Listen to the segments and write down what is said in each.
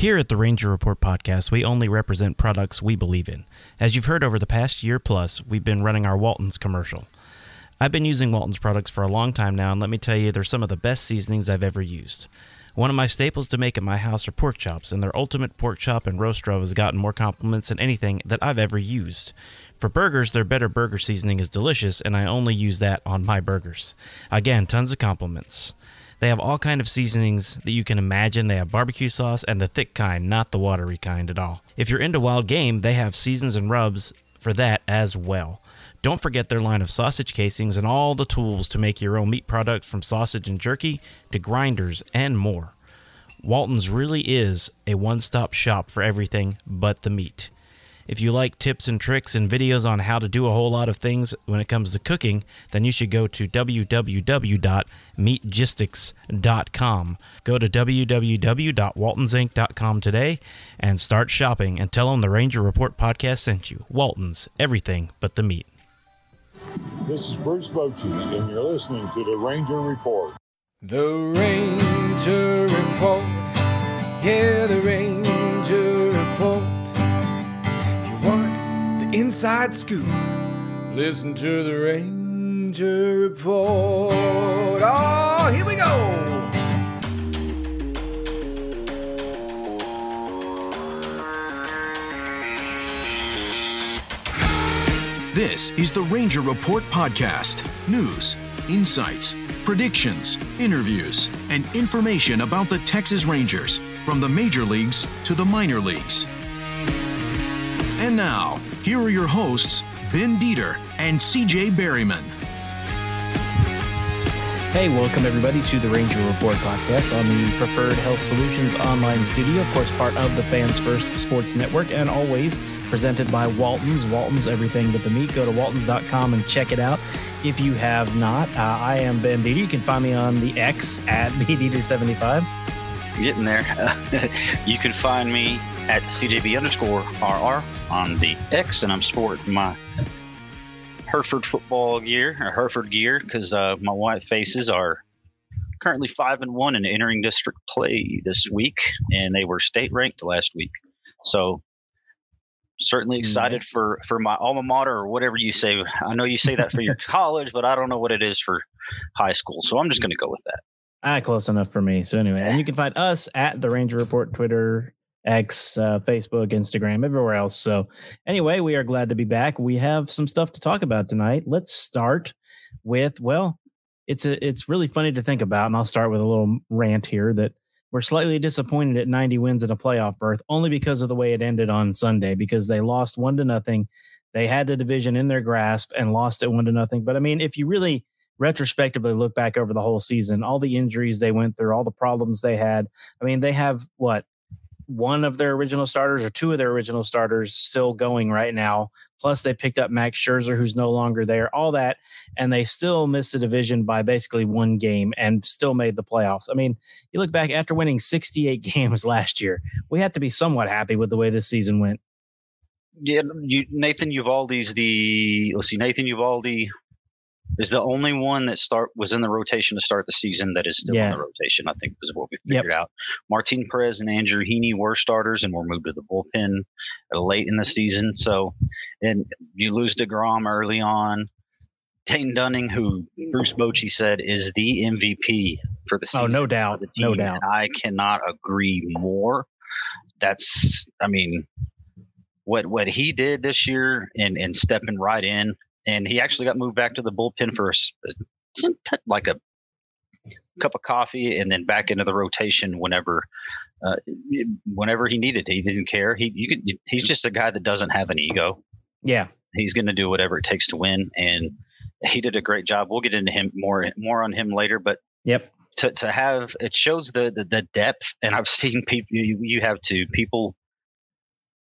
Here at the Ranger Report podcast, we only represent products we believe in. As you've heard over the past year plus, we've been running our Walton's commercial. I've been using Walton's products for a long time now, and let me tell you, they're some of the best seasonings I've ever used. One of my staples to make at my house are pork chops, and their ultimate pork chop and roast rub has gotten more compliments than anything that I've ever used. For burgers, their better burger seasoning is delicious, and I only use that on my burgers. Again, tons of compliments. They have all kind of seasonings that you can imagine. They have barbecue sauce and the thick kind, not the watery kind at all. If you're into wild game, they have seasons and rubs for that as well. Don't forget their line of sausage casings and all the tools to make your own meat products from sausage and jerky to grinders and more. Walton's really is a one stop shop for everything but the meat. If you like tips and tricks and videos on how to do a whole lot of things when it comes to cooking, then you should go to www.meatgistics.com. Go to www.waltonsinc.com today and start shopping and tell them the Ranger Report podcast sent you. Walton's, everything but the meat. This is Bruce Bochy, and you're listening to the Ranger Report. The Ranger Report. Yeah, the Ranger Report. If you want the inside scoop, listen to the Ranger Report. Oh, here we go. This is the Ranger Report podcast news, insights, predictions, interviews, and information about the Texas Rangers from the major leagues to the minor leagues. And now, here are your hosts, Ben Dieter and CJ Berryman. Hey, welcome everybody to the Ranger Report podcast on the Preferred Health Solutions online studio. Of course, part of the Fans First Sports Network and always presented by Walton's. Walton's Everything But the Meat. Go to waltons.com and check it out if you have not. Uh, I am Ben Dieter. You can find me on the X at BDieter75. getting there. you can find me at CJB underscore RR on the X, and I'm sporting my Hereford football gear or Hereford gear because uh, my white faces are currently five and one in entering district play this week, and they were state ranked last week. So certainly excited Nice. for for my alma mater or whatever you say. I know you say that for your college, but I don't know what it is for high school. So I'm just going to go with that. Ah, close enough for me. So anyway, and you can find us at the Ranger Report, Twitter, X, uh, Facebook, Instagram, everywhere else. So anyway, we are glad to be back. We have some stuff to talk about tonight. Let's start with well, it's a it's really funny to think about, and I'll start with a little rant here that we're slightly disappointed at 90 wins and a playoff berth only because of the way it ended on Sunday because they lost one to nothing. They had the division in their grasp and lost it one to nothing. But I mean, if you really retrospectively look back over the whole season, all the injuries they went through, all the problems they had. I mean, they have what one of their original starters or two of their original starters still going right now. Plus, they picked up Max Scherzer, who's no longer there. All that, and they still missed the division by basically one game and still made the playoffs. I mean, you look back after winning 68 games last year, we have to be somewhat happy with the way this season went. Yeah, you, Nathan Eovaldi's the let's see, Nathan Eovaldi is the only one that start was in the rotation to start the season that is still Yeah. in the rotation. I think is what we Yep. figured out. Martin Perez and Andrew Heaney were starters and were moved to the bullpen uh, late in the season. So, and you lose deGrom early on. Dane Dunning, who Bruce Bochy said is the MVP for the season. Oh, no doubt. No doubt. I cannot agree more. That's, I mean, what what he did this year and and stepping right in, and he actually got moved back to the bullpen for a s- some t- like a cup of coffee, and then back into the rotation whenever. Uh, whenever he needed, he didn't care. He you could, he's just a guy that doesn't have an ego Yeah. he's going to do whatever it takes to win and he did a great job we'll get into him more more on him later but Yep. to, to have it shows the, the the depth and i've seen people you, you have to people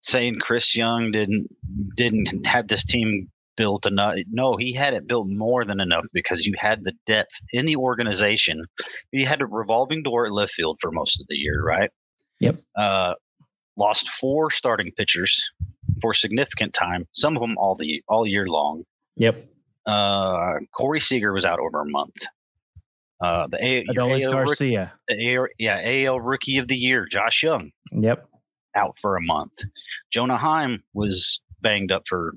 saying chris young didn't didn't have this team built enough no he had it built more than enough because you had the depth in the organization you had a revolving door at left field for most of the year right Yep. uh lost four starting pitchers for significant time some of them all the all year long Yep. uh, Corey Seager was out over a month. Uh, the A- Adolis AL Garcia. the AL yeah, AL Rookie of the Year, Josh Jung, Yep. out for a month. Jonah Heim was banged up for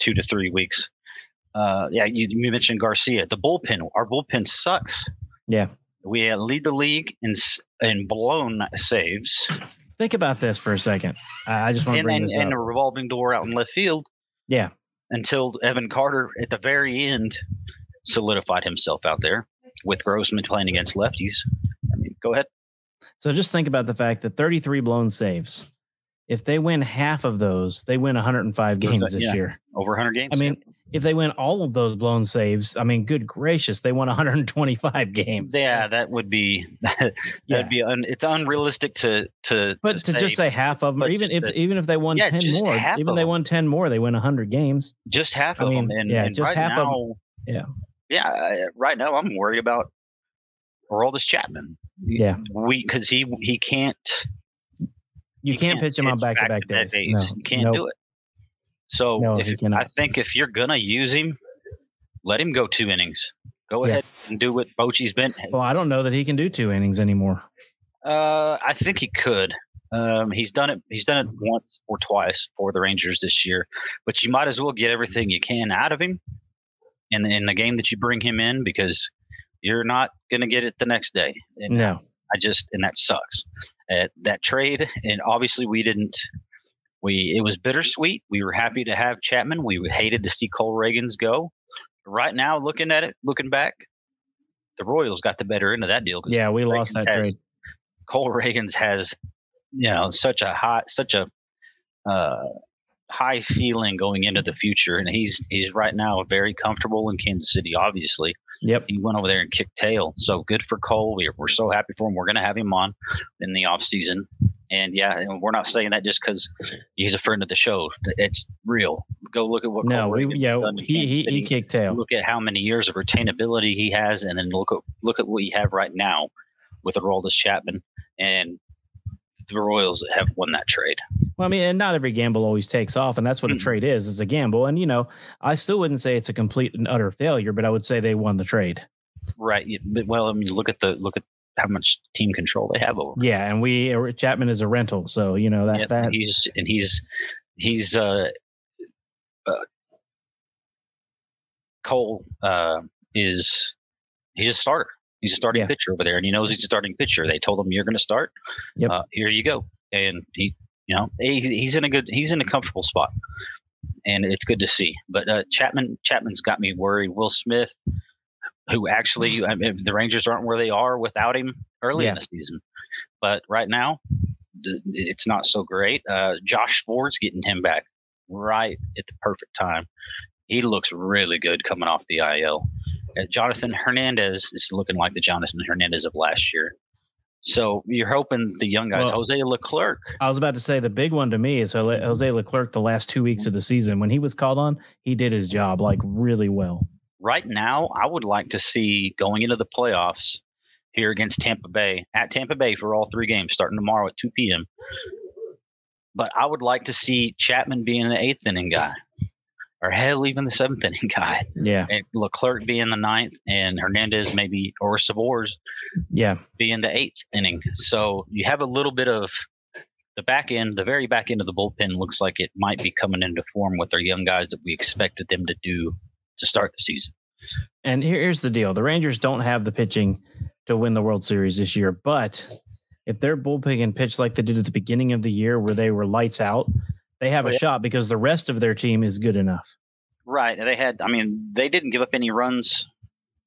two to three weeks. Uh, yeah, you, you mentioned Garcia. The bullpen, our bullpen sucks. Yeah. We lead the league in in blown saves, Think about this for a second. I just want to and, bring and, this and a revolving door out in left field. Yeah. until Evan Carter at the very end solidified himself out there with Grossman playing against lefties. I mean, go ahead. So just think about the fact that 33 blown saves. If they win half of those, they win 105 games this Yeah. year. Over 100 games. I mean, if they win all of those blown saves, I mean, good gracious, they won 125 games. yeah, that would be that'd Yeah. be un, it's unrealistic to to But to, just say half of them, or even if the- even if they won Yeah, 10 more, even of they won 10 more, they win 100 games. just half I of them. And, yeah, and just right half of 'em. now, Yeah. yeah. Right now, I'm worried about Aroldis Chapman. Yeah. we because he he can't You he can't pitch him on back to back back-to-back days. No, You can't Nope. do it. So No, if. I think if you're gonna use him, let him go two innings. Go Yeah. ahead and do what Bochy's been. Well, I don't know that he can do two innings anymore. Uh, I think he could. Um, he's done it. He's done it once or twice for the Rangers this year. But you might as well get everything you can out of him in the, in the game that you bring him in because you're not going to get it the next day. And No. I just and that sucks. Uh, that trade and obviously we didn't. We it was bittersweet. We were happy to have Chapman. We hated to see Cole Ragans go. Right now, looking at it, looking back, the Royals got the better end of that deal. Yeah, we lost that had- trade. Cole Ragans has, you know, such a high, such a uh, high ceiling going into the future, and he's he's right now very comfortable in Kansas City. Obviously, Yep. he went over there and kicked tail. So good for Cole. We're we're so happy for him. We're going to have him on in the off season. And yeah, and we're not saying that just because he's a friend of the show. It's real. Go look at what No, Cole we, yeah, done he he, he kicked tail. look at how many years of retainability he has, and then look at look at what you have right now with Aroldis Chapman, and the Royals have won that trade. Well, I mean, and not every gamble always takes off, and that's what a Mhm. trade is, is a gamble. And you know, I still wouldn't say it's a complete and utter failure, but I would say they won the trade. Right. Well, I mean, look at the look at how much team control they have over. Yeah, and we uh, Chapman is a rental, so you know that Yep, that he's and he's he's uh, uh Cole uh is he's a starter. He's a starting Yeah. pitcher over there, and he knows he's a starting pitcher. They told him you're going to start. Yep. Uh, here you go, and he, you know, he's, he's in a good, he's in a comfortable spot, and it's good to see. But uh, Chapman, Chapman's got me worried. Will Smith, who actually, I mean, the Rangers aren't where they are without him early in the season, but right now, it's not so great. Uh, Josh Sborz getting him back right at the perfect time. He looks really good coming off the IL. Uh, Jonathan Hernandez is looking like the Jonathan Hernandez of last year. So you're hoping the young guys, Well- Jose Leclerc, I was about to say the big one to me is Jose Jose Leclerc. The last two weeks of the season, when he was called on, he did his job like really well. right now, I would like to see going into the playoffs here against Tampa Bay at Tampa Bay for all three games starting tomorrow at 2 p.m. But I would like to see Chapman being the eighth inning guy, or hell, even the seventh inning guy, Yeah, and Leclerc being the ninth, and Hernandez maybe or Sborz yeah, being the eighth inning. So you have a little bit of the back end, the very back end of the bullpen looks like it might be coming into form with our young guys that we expected them to do to start the season. And here's the deal: the Rangers don't have the pitching to win the World Series this year, but if their bullpen can pitch like they did at the beginning of the year, where they were lights out, they have Oh, a yeah. shot because the rest of their team is good enough. Right. They had. I mean, they didn't give up any runs.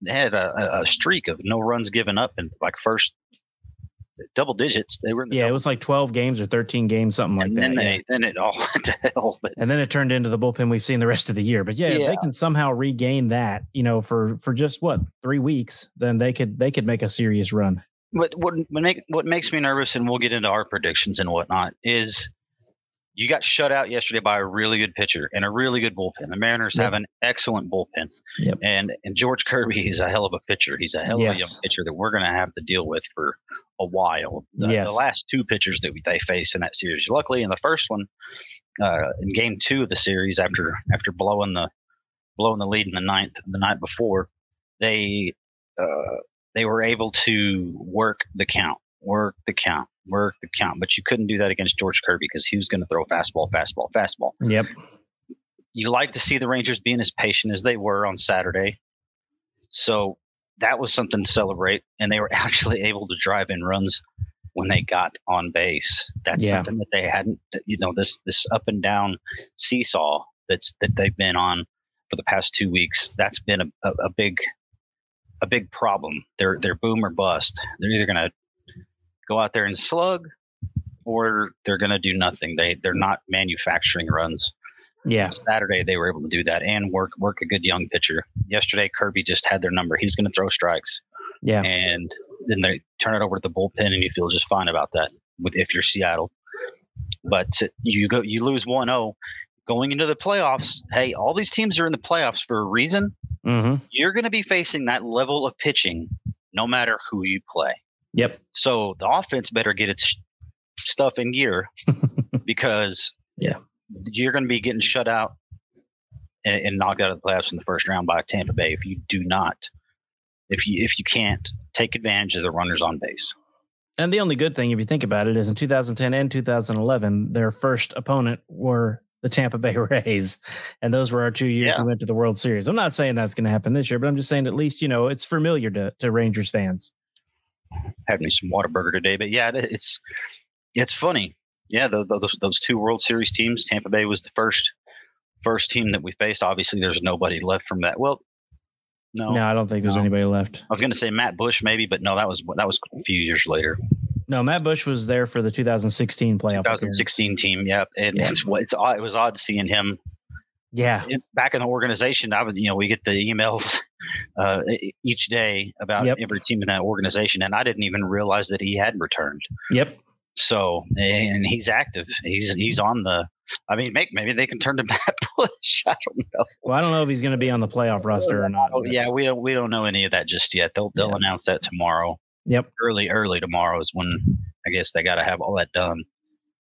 They had a, a- streak of no runs given up in like first double digits. They were in the Yeah, it was like 12 games or 13 games, something like and that. then yeah. they then it all went to hell. But and then it turned into the bullpen we've seen the rest of the year. But yeah, if they can somehow regain that, you know, for for just what three weeks, then they could they could make a serious run. what what what, make, what makes me nervous, and we'll get into our predictions and whatnot, is you got shut out yesterday by a really good pitcher and a really good bullpen. The Mariners Yep. have an excellent bullpen, Yep. and and George Kirby is a hell of a pitcher. He's a hell of a young pitcher that we're going to have to deal with for a while. The, Yes. the last two pitchers that we, they faced in that series, luckily in the first one, uh, in Game Two of the series, after after blowing the blowing the lead in the ninth the night before, they uh, they were able to work the count, work the count, work the count. But you couldn't do that against George Kirby because he was going to throw fastball, fastball, fastball. Yep. You like to see the Rangers being as patient as they were on Saturday. So that was something to celebrate. And they were actually able to drive in runs when they got on base. That's Yeah. something that they hadn't, you know, this this up and down seesaw that's that they've been on for the past two weeks. That's been a, a, a big a big problem. They're they're boom or bust. They're either gonna go out there and slug or they're gonna do nothing. They they're not manufacturing runs. Yeah. Saturday they were able to do that and work work a good young pitcher. Yesterday Kirby just had their number. He's gonna throw strikes Yeah. and then they turn it over to the bullpen and you feel just fine about that with if you're Seattle. But you go you lose 1-0 going into the playoffs. Hey, all these teams are in the playoffs for a reason. Mm-hmm. You're going to be facing that level of pitching no matter who you play. Yep. So the offense better get its stuff in gear because Yeah. you're going to be getting shut out and, and knocked out of the playoffs in the first round by Tampa Bay if you do not if you if you can't take advantage of the runners on base. And the only good thing, if you think about it, is in 2010 and 2011, their first opponent were the Tampa Bay Rays, and those were our two years Yeah. we went to the World Series. I'm not saying that's going to happen this year, but I'm just saying at least you know it's familiar to to Rangers fans. Had me some Whataburger today, but yeah, it's it's funny. Yeah, tho- tho- those those two World Series teams. Tampa Bay was the first first team that we faced. Obviously, there's nobody left from that. Well, no, No, I don't think there's No. anybody left. I was going to say Matt Bush maybe, but no, that was that was a few years later. No, Matt Bush was there for the 2016 playoff. appearance. 2016 team. Yep, and Yeah. it's it's it was odd seeing him Yeah, back in the organization. I was you know we get the emails uh, each day about Yep. every team in that organization, and I didn't even realize that he had returned. yep. So and he's active. He's he's on the. I mean, make, maybe they can turn to Matt Bush. I don't know. Well, I don't know if he's going to be on the playoff roster or not. Oh, yeah, we don't we don't know any of that just yet. They'll they'll Yeah. announce that tomorrow. Yep. Early early tomorrow is when I guess they got to have all that done.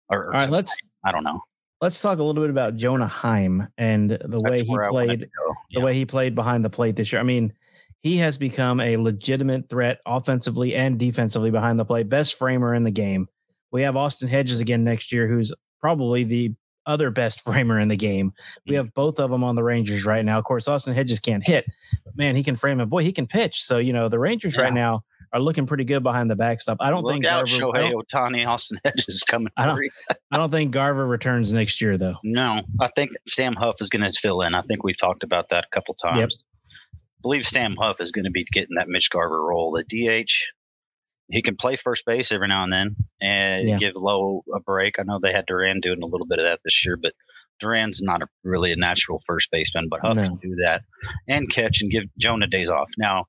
Or, or All right, let's I don't know. Let's talk a little bit about Jonah Heim and the way he where I wanted played. go. the way he played behind the plate this year. I mean, he has become a legitimate threat offensively and defensively behind the plate. Best framer in the game. We have Austin Hedges again next year, who's probably the other best framer in the game. We hmm. have both of them on the Rangers right now. Of course, Austin Hedges can't hit, but man, he can frame and boy, he can pitch. So, you know, the Rangers right now are looking pretty good behind the backstop. I don't Look think out, Garver, Shohei Ohtani, Austin Hedges is coming. I don't- I don't think Garver returns next year though. No, I think Sam Huff is going to fill in. I think we've talked about that a couple times. Yep. I believe Sam Huff is going to be getting that Mitch Garver role. The DH, he can play first base every now and then and Yeah. give Lowe a break. I know they had Duran doing a little bit of that this year, but Duran's not a, really a natural first baseman, but Huff No. can do that and catch and give Jonah days off. Now,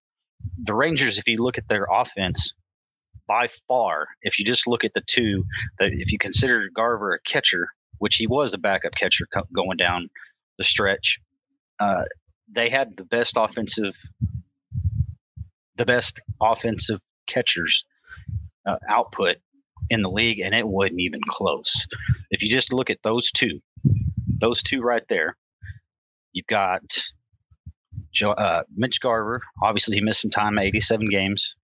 the Rangers, if you look at their offense, by far, if you just look at the two, that if you consider Garver a catcher, which he was a backup catcher going down the stretch, uh, they had the best offensive, the best offensive catchers uh, output in the league, and it wasn't even close. If you just look at those two, those two right there, you've got uh, Mitch Garver. Obviously, he missed some time, 87 games.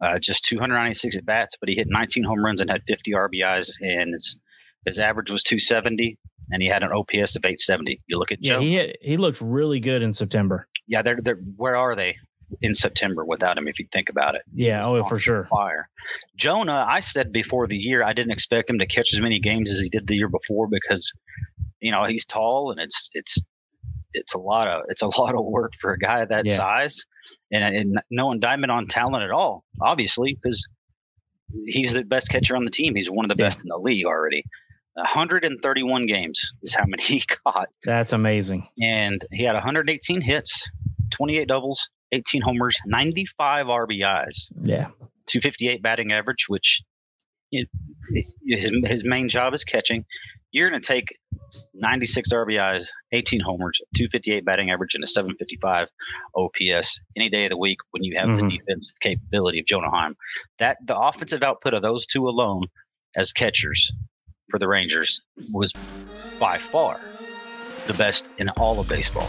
Uh, just 296 at bats, but he hit 19 home runs and had 50 RBIs, and his, his average was 270, and he had an OPS of 870. You look at Yeah, Joe, he hit, he looked really good in September. yeah, they're they're where are they in September without him? If you think about it, Yeah, oh, for sure. fire. Jonah, I said before the year, I didn't expect him to catch as many games as he did the year before because, you know, he's tall and it's it's it's a lot of it's a lot of work for a guy that Yeah. size, and, and no indictment on talent at all, obviously, because he's the best catcher on the team. He's one of the Yeah. best in the league already. 131 games is how many he caught, That's amazing. and he had 118 hits, 28 doubles, 18 homers, 95 RBIs. Yeah. 258 batting average, which his, his main job is catching. You're going to take 96 RBIs, 18 homers, 258 batting average, and a 755 OPS any day of the week when you have Mhm. the defensive capability of Jonah Heim. That the offensive output of those two alone as catchers for the Rangers was by far the best in all of baseball.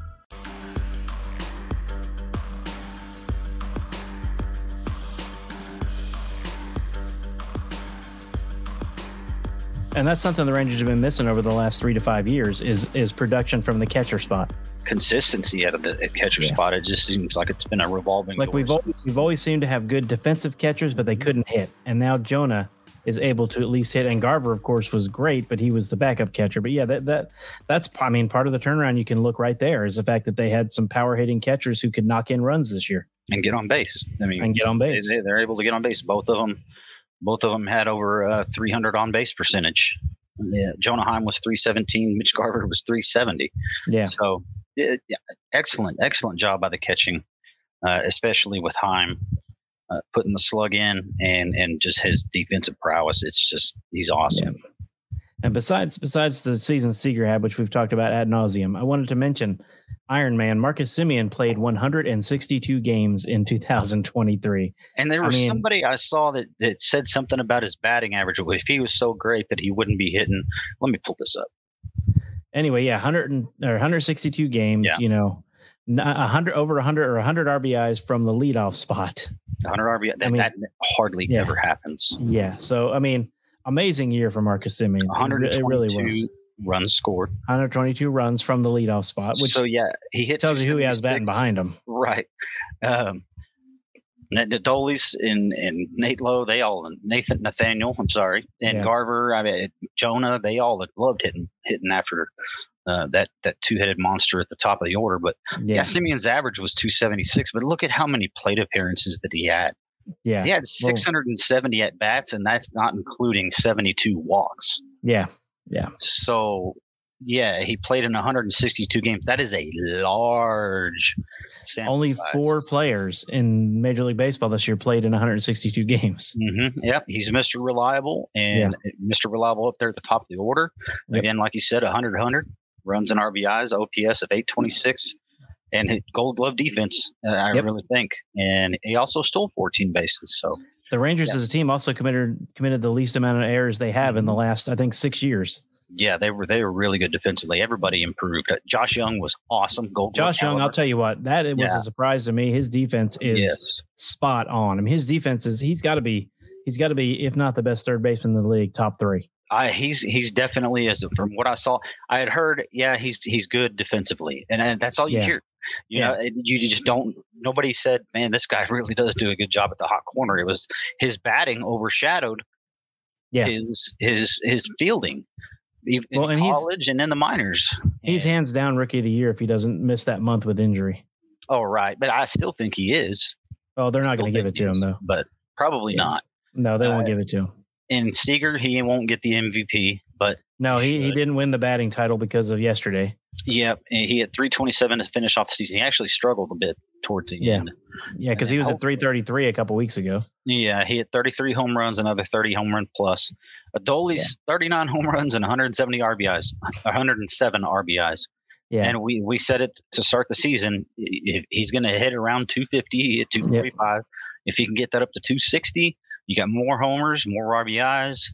And that's something the Rangers have been missing over the last three to five years is is production from the catcher spot. Consistency out of the catcher Yeah. spot. It just seems like it's been a revolving. Like door. we've always, we've always seemed to have good defensive catchers, but they mm-hmm. couldn't hit. And now Jonah is able to at least hit. And Garver, of course, was great, but he was the backup catcher. But yeah, that that that's I mean part of the turnaround. You can look right there is the fact that they had some power hitting catchers who could knock in runs this year and get on base. I mean, and get on base. they, they're able to get on base. Both of them, both of them had over uh, 300 on base percentage. Yeah, Jonah Heim was 317. Mitch Garver was 370. Yeah, So, yeah, yeah, excellent, excellent job by the catching, uh, especially with Heim uh, putting the slug in and and just his defensive prowess. It's just he's awesome. And besides besides the season Seager had, which we've talked about ad nauseum, I wanted to mention Iron Man Marcus Semien played 162 games in 2023. And there I was mean- somebody I saw that, that said something about his batting average. If he was so great that he wouldn't be hitting, let me pull this up. Anyway, yeah, 100 and, or 162 games. Yeah. You know, n- a hundred over 100 or 100 RBIs from the leadoff spot. 100 RBI. That, I mean- that hardly Yeah. ever happens. Yeah, so I mean, amazing year for Marcus Semien. It It really 122 was. runs scored. 122 runs from the leadoff spot, which so yeah, he hit tells you who he has batting behind him. Right. Um, Ned Dolis and, and Nate Lowe, they all Nathan Nathaniel, I'm sorry, and Yeah. Garver, I mean Jonah, they all loved hitting hitting after uh, that that two headed monster at the top of the order. But yeah. Yeah, Semien's average was 276. But look at how many plate appearances that he had. Yeah, He had 670 at bats, and that's not including 72 walks. yeah, Yeah. So, yeah, he played in 162 games. That is a large sample Only size. four players in Major League Baseball this year played in 162 games. Mm-hmm. Yep, he's Mr. Reliable and Mr. Reliable up there at the top of the order. Yep. Again, like you said, 100 100 runs and RBIs, OPS of 826, and hit Gold Glove defense. Uh, I Yep. really think, and he also stole 14 bases. So The Rangers Yeah. as a team also committed committed the least amount of errors they have in the last, I think, six years. yeah, they were they were really good defensively. Everybody improved. Uh, Josh Jung was awesome. Gold Glove Josh Jung, I'll tell you what, that it was Yeah. a surprise to me. His defense is Yes. spot on. I mean, his defense is he's got to be he's got to be if not the best third baseman in the league, top three. I, he's he's definitely is from what I saw. I had heard, yeah, he's he's good defensively, and, and that's all you Yeah. hear. You know, you just don't. Nobody said, "Man, this guy really does do a good job at the hot corner." It was his batting overshadowed Yeah. his his his fielding, even Well, in and he's- college and in the minors. He's And- hands down rookie of the year if he doesn't miss that month with injury. oh right, but I still think he is. Oh, they're not going to give it to him though. but probably Yeah. not. No, they won't Uh, give it to him. And Seager, he won't get the MVP, but No, he, he didn't win the batting title because of yesterday. Yep, and he had 327 to finish off the season. He actually struggled a bit toward the Yeah. end. Yeah, because he was at 333 a couple weeks ago. Yeah, he hit 33 home runs, another 30 home run plus. Adolis 39 home runs and 170 RBIs, 107 RBIs. Yeah. And we we said it to start the season. He's going to hit around 250, hit 245. If he can get that up to 260, you got more homers, more RBIs,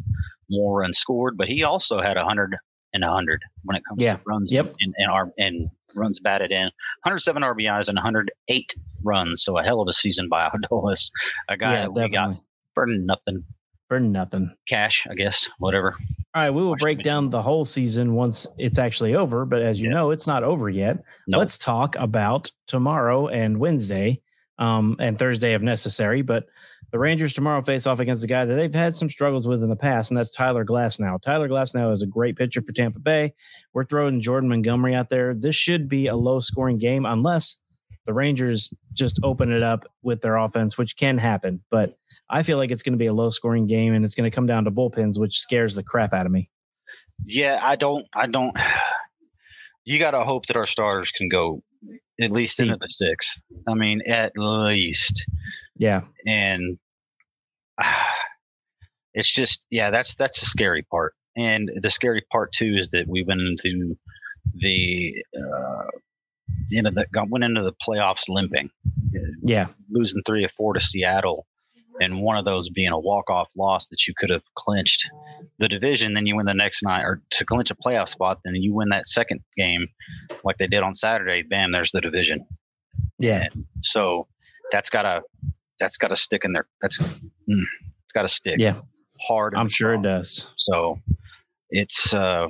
more runs scored. But he also had 100 and 100 when it comes Yeah. to runs Yep. and and, R, and runs batted in. 107 RBIs and 108 runs. So a hell of a season by Adolis, a guy yeah, that we got for nothing For nothing. cash, I guess, whatever. All right, we will break down the whole season once it's actually over. But as you know, it's not over yet. No. Let's talk about tomorrow and Wednesday, um, and Thursday if necessary. But the Rangers tomorrow face off against a guy that they've had some struggles with in the past, and that's Tyler Glasnow. Tyler Glasnow is a great pitcher for Tampa Bay. We're throwing Jordan Montgomery out there. This should be a low scoring game unless the Rangers just open it up with their offense, which can happen. But I feel like it's going to be a low scoring game and it's going to come down to bullpens, which scares the crap out of me. Yeah, I don't. I don't. You got to hope that our starters can go at least into the sixth. I mean, at least. Yeah. And it's just, yeah, that's that's the scary part. And the scary part too is that we went into the, uh, you know, that got went into the playoffs limping, Yeah. losing three or four to Seattle, and one of those being a walk off loss that you could have clinched the division. Then you win the next night, or to clinch a playoff spot, then you win that second game, like they did on Saturday. Bam, there's the division. Yeah. So that's gotta that's gotta stick in there. That's mm, it's gotta stick. Yeah. hard. I'm sure it does. So it's uh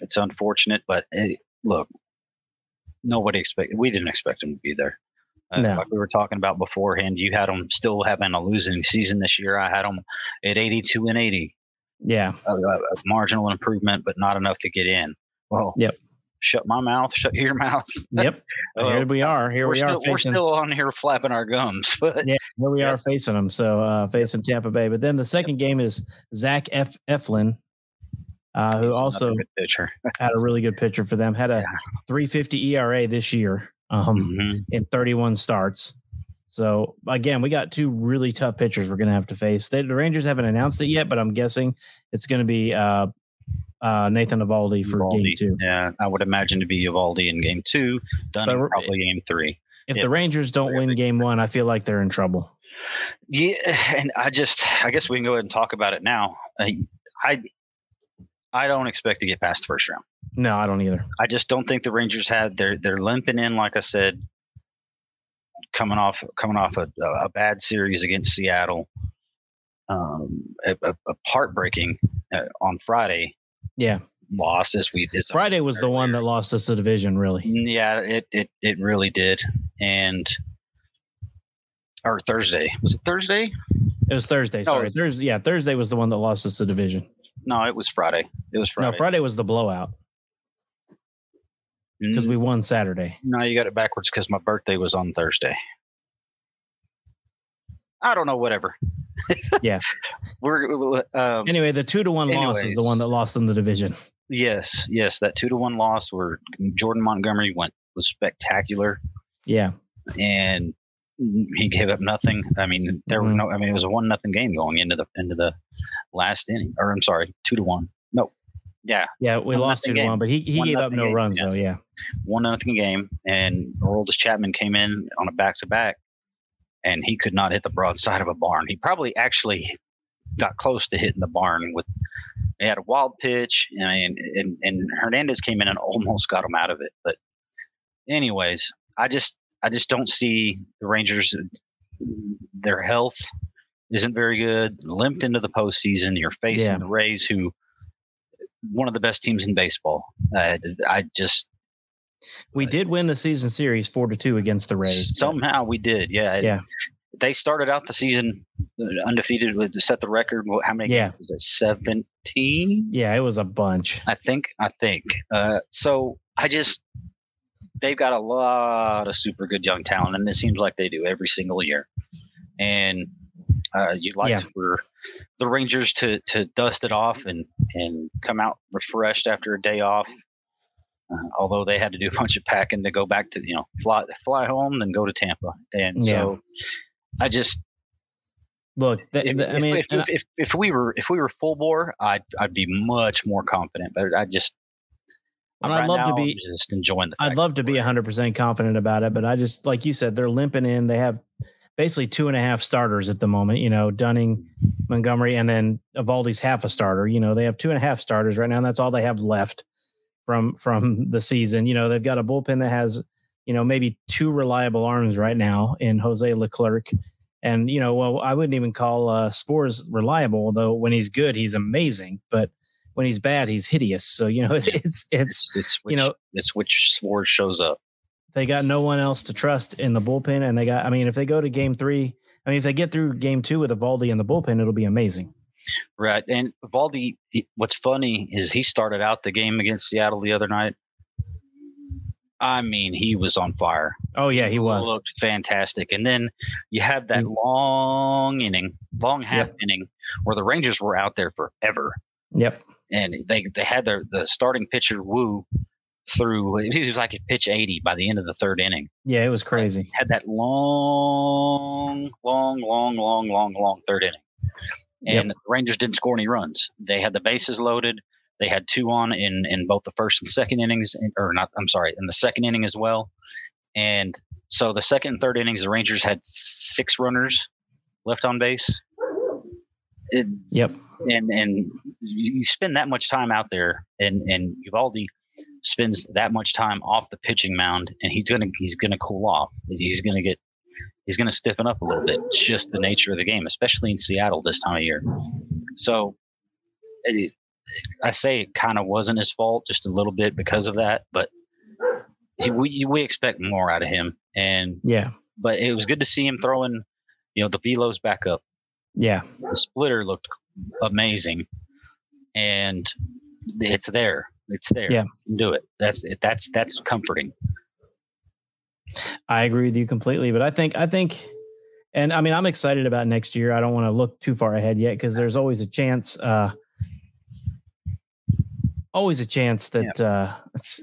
it's unfortunate, but it, look, nobody expected. we didn't expect him to be there. Uh, No. Like we were talking about beforehand, you had them still having a losing season this year. I had them at 82 and 80, Yeah. a, a marginal improvement, but not enough to get in. Well, Yep. Shut my mouth. Shut your mouth. Yep. Uh, here we are. Here we still, are We're still on here flapping our gums, but yeah, here we are facing them. So uh, facing Tampa Bay, but then the second game is Zach F. Eflin, uh, who also had a really good pitcher for them. Had a 350 ERA this year um, Mhm. in 31 starts. So again, we got two really tough pitchers we're going to have to face. They, the Rangers haven't announced it yet, but I'm guessing it's going to be uh, uh, Nathan Eovaldi for game two. Yeah, I would imagine to be Eovaldi in game two, done But probably game three. If the Rangers don't win game one, I feel like they're in trouble. Yeah, and I just, I guess we can go ahead and talk about it now. I, I, I don't expect to get past the first round. No, I don't either. I just don't think the Rangers had. They're they're limping in, like I said, coming off coming off a, a bad series against Seattle, um, a, a, a heartbreaking uh, on Friday Yeah. loss. As we as Friday was the one that lost us the division, really. Yeah, it it it really did, and or Thursday was it Thursday? It was Thursday. Sorry. Thursday. Yeah. Thursday was the one that lost us the division. No, it was Friday. It was Friday. No, Friday was the blowout because Mm, we won Saturday. No, you got it backwards because my birthday was on Thursday. I don't know. Whatever. Yeah. We're um, Anyway, the two to one loss is the one that lost them the division. yes, yes. That two to one loss where Jordan Montgomery went was spectacular, Yeah. and he gave up nothing. I mean, there were Mhm. no. I mean, it was a one nothing game going into the into the last inning. Or I'm sorry, two to one. No, yeah, Yeah. We One lost two to game. one, but he, he One gave up no game, runs, yeah. though. Yeah. one nothing game, and Aroldis Chapman came in on a back to back, and he could not hit the broadside of a barn. He probably actually got close to hitting the barn with. He had a wild pitch, and and, and Hernandez came in and almost got him out of it. But, anyways, I just I just don't see the Rangers. Their health isn't very good. Limped into the postseason. You're facing Yeah. the Rays, who one of the best teams in baseball. Uh, I just We did win the season series four to two against the Rays. Somehow we did, yeah. Yeah. They started out the season uh, undefeated with set the record. How many? Yeah. it? Seventeen, Yeah, it was a bunch. I think. I think. Uh, so I just they've got a lot of super good young talent, and it seems like they do every single year. And uh, you'd like Yeah. for the Rangers to to dust it off and and come out refreshed after a day off. Uh, although they had to do a bunch of packing to go back to you know fly fly home, then go to Tampa, and so I just Look, if, I mean, if, and I- if, if we were if we were full bore, I'd I'd be much more confident. But I just And I'd right love to be- I'm just enjoying the. I'd love to be 100% confident about it, but I just, like you said, they're limping in. They have basically two and a half starters at the moment, you know, Dunning, Montgomery, and then Eovaldi's half a starter. You know, they have two and a half starters right now, and that's all they have left from from the season. You know, they've got a bullpen that has, you know, maybe two reliable arms right now in Jose Leclerc. And, you know, well, I wouldn't even call uh, Sborz reliable, though when he's good, he's amazing. But when he's bad, he's hideous. So, you know, it's, it's, it's which, you know, it's which Sborz shows up. They got no one else to trust in the bullpen. And they got, I mean, if they go to game three, I mean, if they get through game two with Eovaldi in the bullpen, it'll be amazing. Right. And Valdi, what's funny is he started out the game against Seattle the other night. I mean, he was on fire. Oh, yeah, he was. Looked fantastic. And then you have that mm. long inning, long half Yep. inning where the Rangers were out there forever. Yep. And they, they had their the starting pitcher Woo through he was like at pitch 80 by the end of the third inning. Yeah, it was crazy. Had that long, long, long, long, long, long third inning. And the Rangers didn't score any runs. They had the bases loaded. They had two on in in both the first and second innings, or not. I'm sorry, in the second inning as well. And so the second and third innings, the Rangers had six runners left on base. It, Yep. and and you you spend that much time out there, and and Eovaldi spends that much time off the pitching mound, and he's gonna he's gonna cool off. He's gonna get he's gonna stiffen up a little bit. It's just the nature of the game, especially in Seattle this time of year. So it, I say it kind of wasn't his fault, just a little bit because of that, but he, we we expect more out of him, and Yeah. but it was good to see him throwing, you know, the velos back up Yeah. the splitter looked amazing and it's there it's there Yeah. You can do it that's it. that's that's comforting I agree with you completely. But I think, I think, and I mean, I'm excited about next year. I don't want to look too far ahead yet because there's always a chance, uh, always a chance that, uh,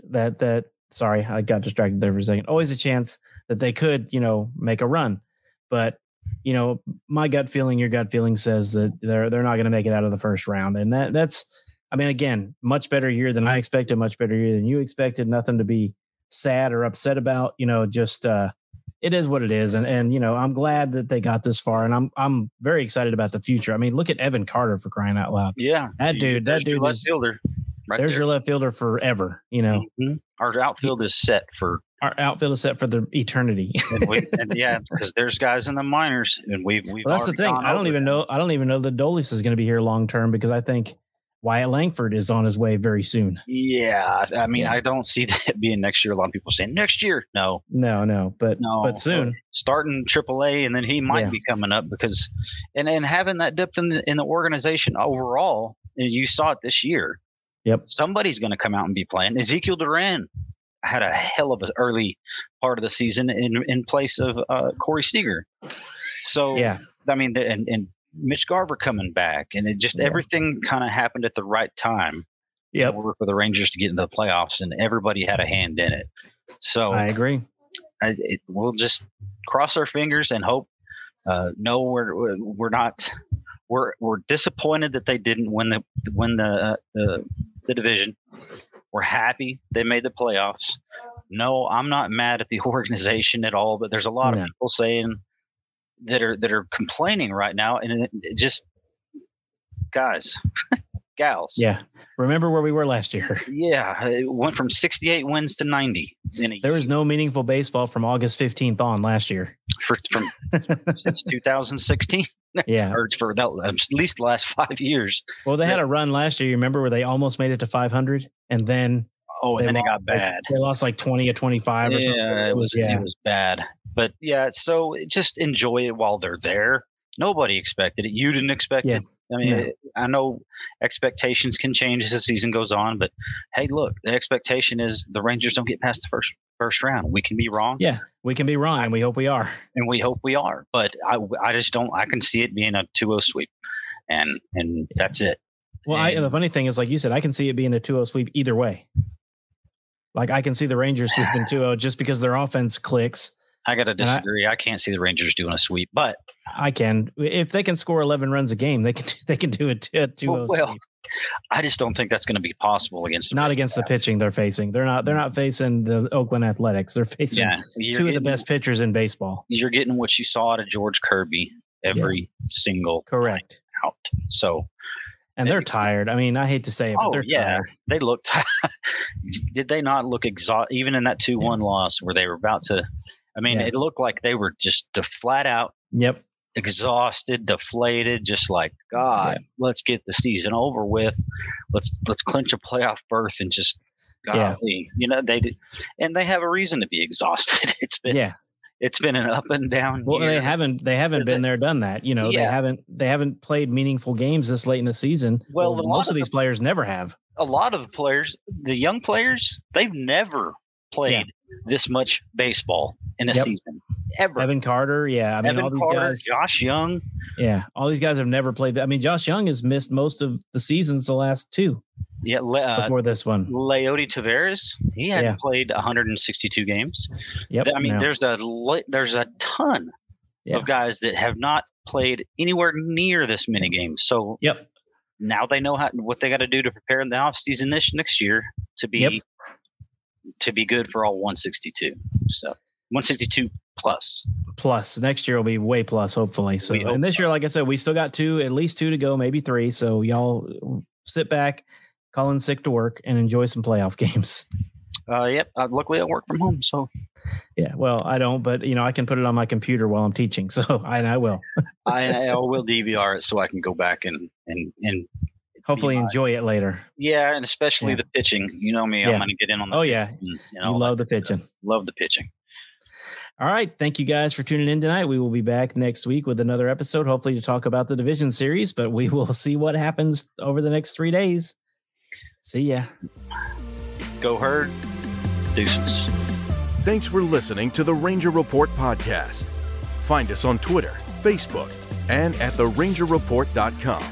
that, that, sorry, I got distracted there for a second. Always a chance that they could, you know, make a run. But, you know, my gut feeling, your gut feeling says that they're, they're not going to make it out of the first round. And that, that's, I mean, again, much better year than I expected, much better year than you expected. Nothing to be sad or upset about. You know, just uh, it is what it is, and and you know, I'm glad that they got this far, and I'm I'm very excited about the future. I mean, look at Evan Carter for crying out loud. yeah That dude, that dude left is fielder right there's there. your left fielder forever. You know, Mhm. our outfield is set for our outfield is set for the eternity. and, we, and yeah because there's guys in the minors and we've we've well, that's the thing. I don't even that. know. I don't even know that Dolis is going to be here long term because I think Wyatt Langford is on his way very soon. yeah i mean i don't see that being next year a lot of people saying next year no No, no, but No, but soon. starting AAA, and then he might Yeah. be coming up because, and and having that depth in the in the organization overall, you saw it this year. Yep. Somebody's going to come out and be playing. Ezekiel Duran had a hell of an early part of the season in in place of uh, Corey Seager. So Yeah, I mean, and and Mitch Garver coming back, and it just Yeah. everything kind of happened at the right time. Yeah, In order for the Rangers to get into the playoffs, and everybody had a hand in it. So I agree. I, it, we'll just cross our fingers and hope. Uh, no, we're we're- not. We're we're disappointed that they didn't win the win the uh, the the division. We're happy they made the playoffs. No, I'm not mad at the organization at all. But there's a lot No. of people saying that are that are complaining right now, and it, it just guys, gals, Yeah. Remember where we were last year. yeah, it went from 68 wins to 90 in a There was no meaningful baseball from August 15th on last year. for, from since 2016 Yeah. or for that, at least the last five years. Well, they had a run last year. You remember where they almost made it to 500 and then Oh, and They then it got bad. they lost like 20 or 25 or something. Yeah, it was yeah. it was bad. But yeah, so just enjoy it while they're there. Nobody expected it. You didn't expect Yeah. it. I mean, No. I know expectations can change as the season goes on, but hey, look, the expectation is the Rangers don't get past the first first round. We can be wrong, Yeah. We can be wrong and we hope we are. and we hope we are. But I, I just don't. I can see it being a 2-0 sweep, and and that's it. Well, I, And- the funny thing is, like you said, I can see it being a 2 0 sweep either way. Like I can see the Rangers sweeping 2-0 just because their offense clicks. I got to disagree. I, can't see the Rangers doing a sweep, but I can if they can score 11 runs a game, they can they can do a 2-0 well, well. I just don't think that's going to be possible against the Not against the pitching they're facing. They're not they're mm. not facing the Oakland Athletics. They're facing Yeah, two of the best pitchers in baseball. You're getting what you saw out of George Kirby every single Correct. out. So And they're tired. I mean, I hate to say it, but Oh, they're yeah. tired. they looked. did they not look exhausted? Even in that two-one loss, where they were about to. I mean, Yeah. it looked like they were just flat out Yep. exhausted, deflated, just like God. Let's get the season over with. Let's let's clinch a playoff berth and just. Yeah. You know they did, and they have a reason to be exhausted. It's been Yeah. it's been an up and down. Well, they haven't they haven't been there, done that. You know, they haven't they haven't played meaningful games this late in the season. Well, lot most of of these players never have. a lot of the players, the young players, they've never played this much baseball in a Yep. season ever. Evan Carter, yeah. I mean, Evan all these Carter, guys, Josh Jung. yeah, all these guys have never played. I mean, Josh Jung has missed most of the seasons, the last two Yeah, Le- uh, before this one. Leody Taveras, He hadn't Yeah. played 162 games. Yep. I mean, no. there's a there's a ton Yeah. of guys that have not played anywhere near this many games. So Yep. now they know how what they got to do to prepare in the offseason this next year to be Yep. To be good for all 162. So 162 plus. plus next year will be way plus, hopefully. So, hope and this year, like I said, we still got two, at least two to go, maybe three. So y'all sit back, call in sick to work, and enjoy some playoff games. Uh, yep. Uh, luckily, I work from home, so Yeah, well, I don't, but you know, I can put it on my computer while I'm teaching, so I, I will. I, I will DVR it so I can go back and and and Hopefully, enjoy it later. yeah, and especially Yeah. the pitching. You know me, I'm going to get in on the Oh yeah, pitching, you you know, love the pitching. love the pitching. All right, thank you guys for tuning in tonight. We will be back next week with another episode, hopefully to talk about the division series. But we will see what happens over the next three days. See ya. Go herd, deuces. Thanks for listening to the Ranger Report podcast. Find us on Twitter, Facebook, and at therangerreport.com.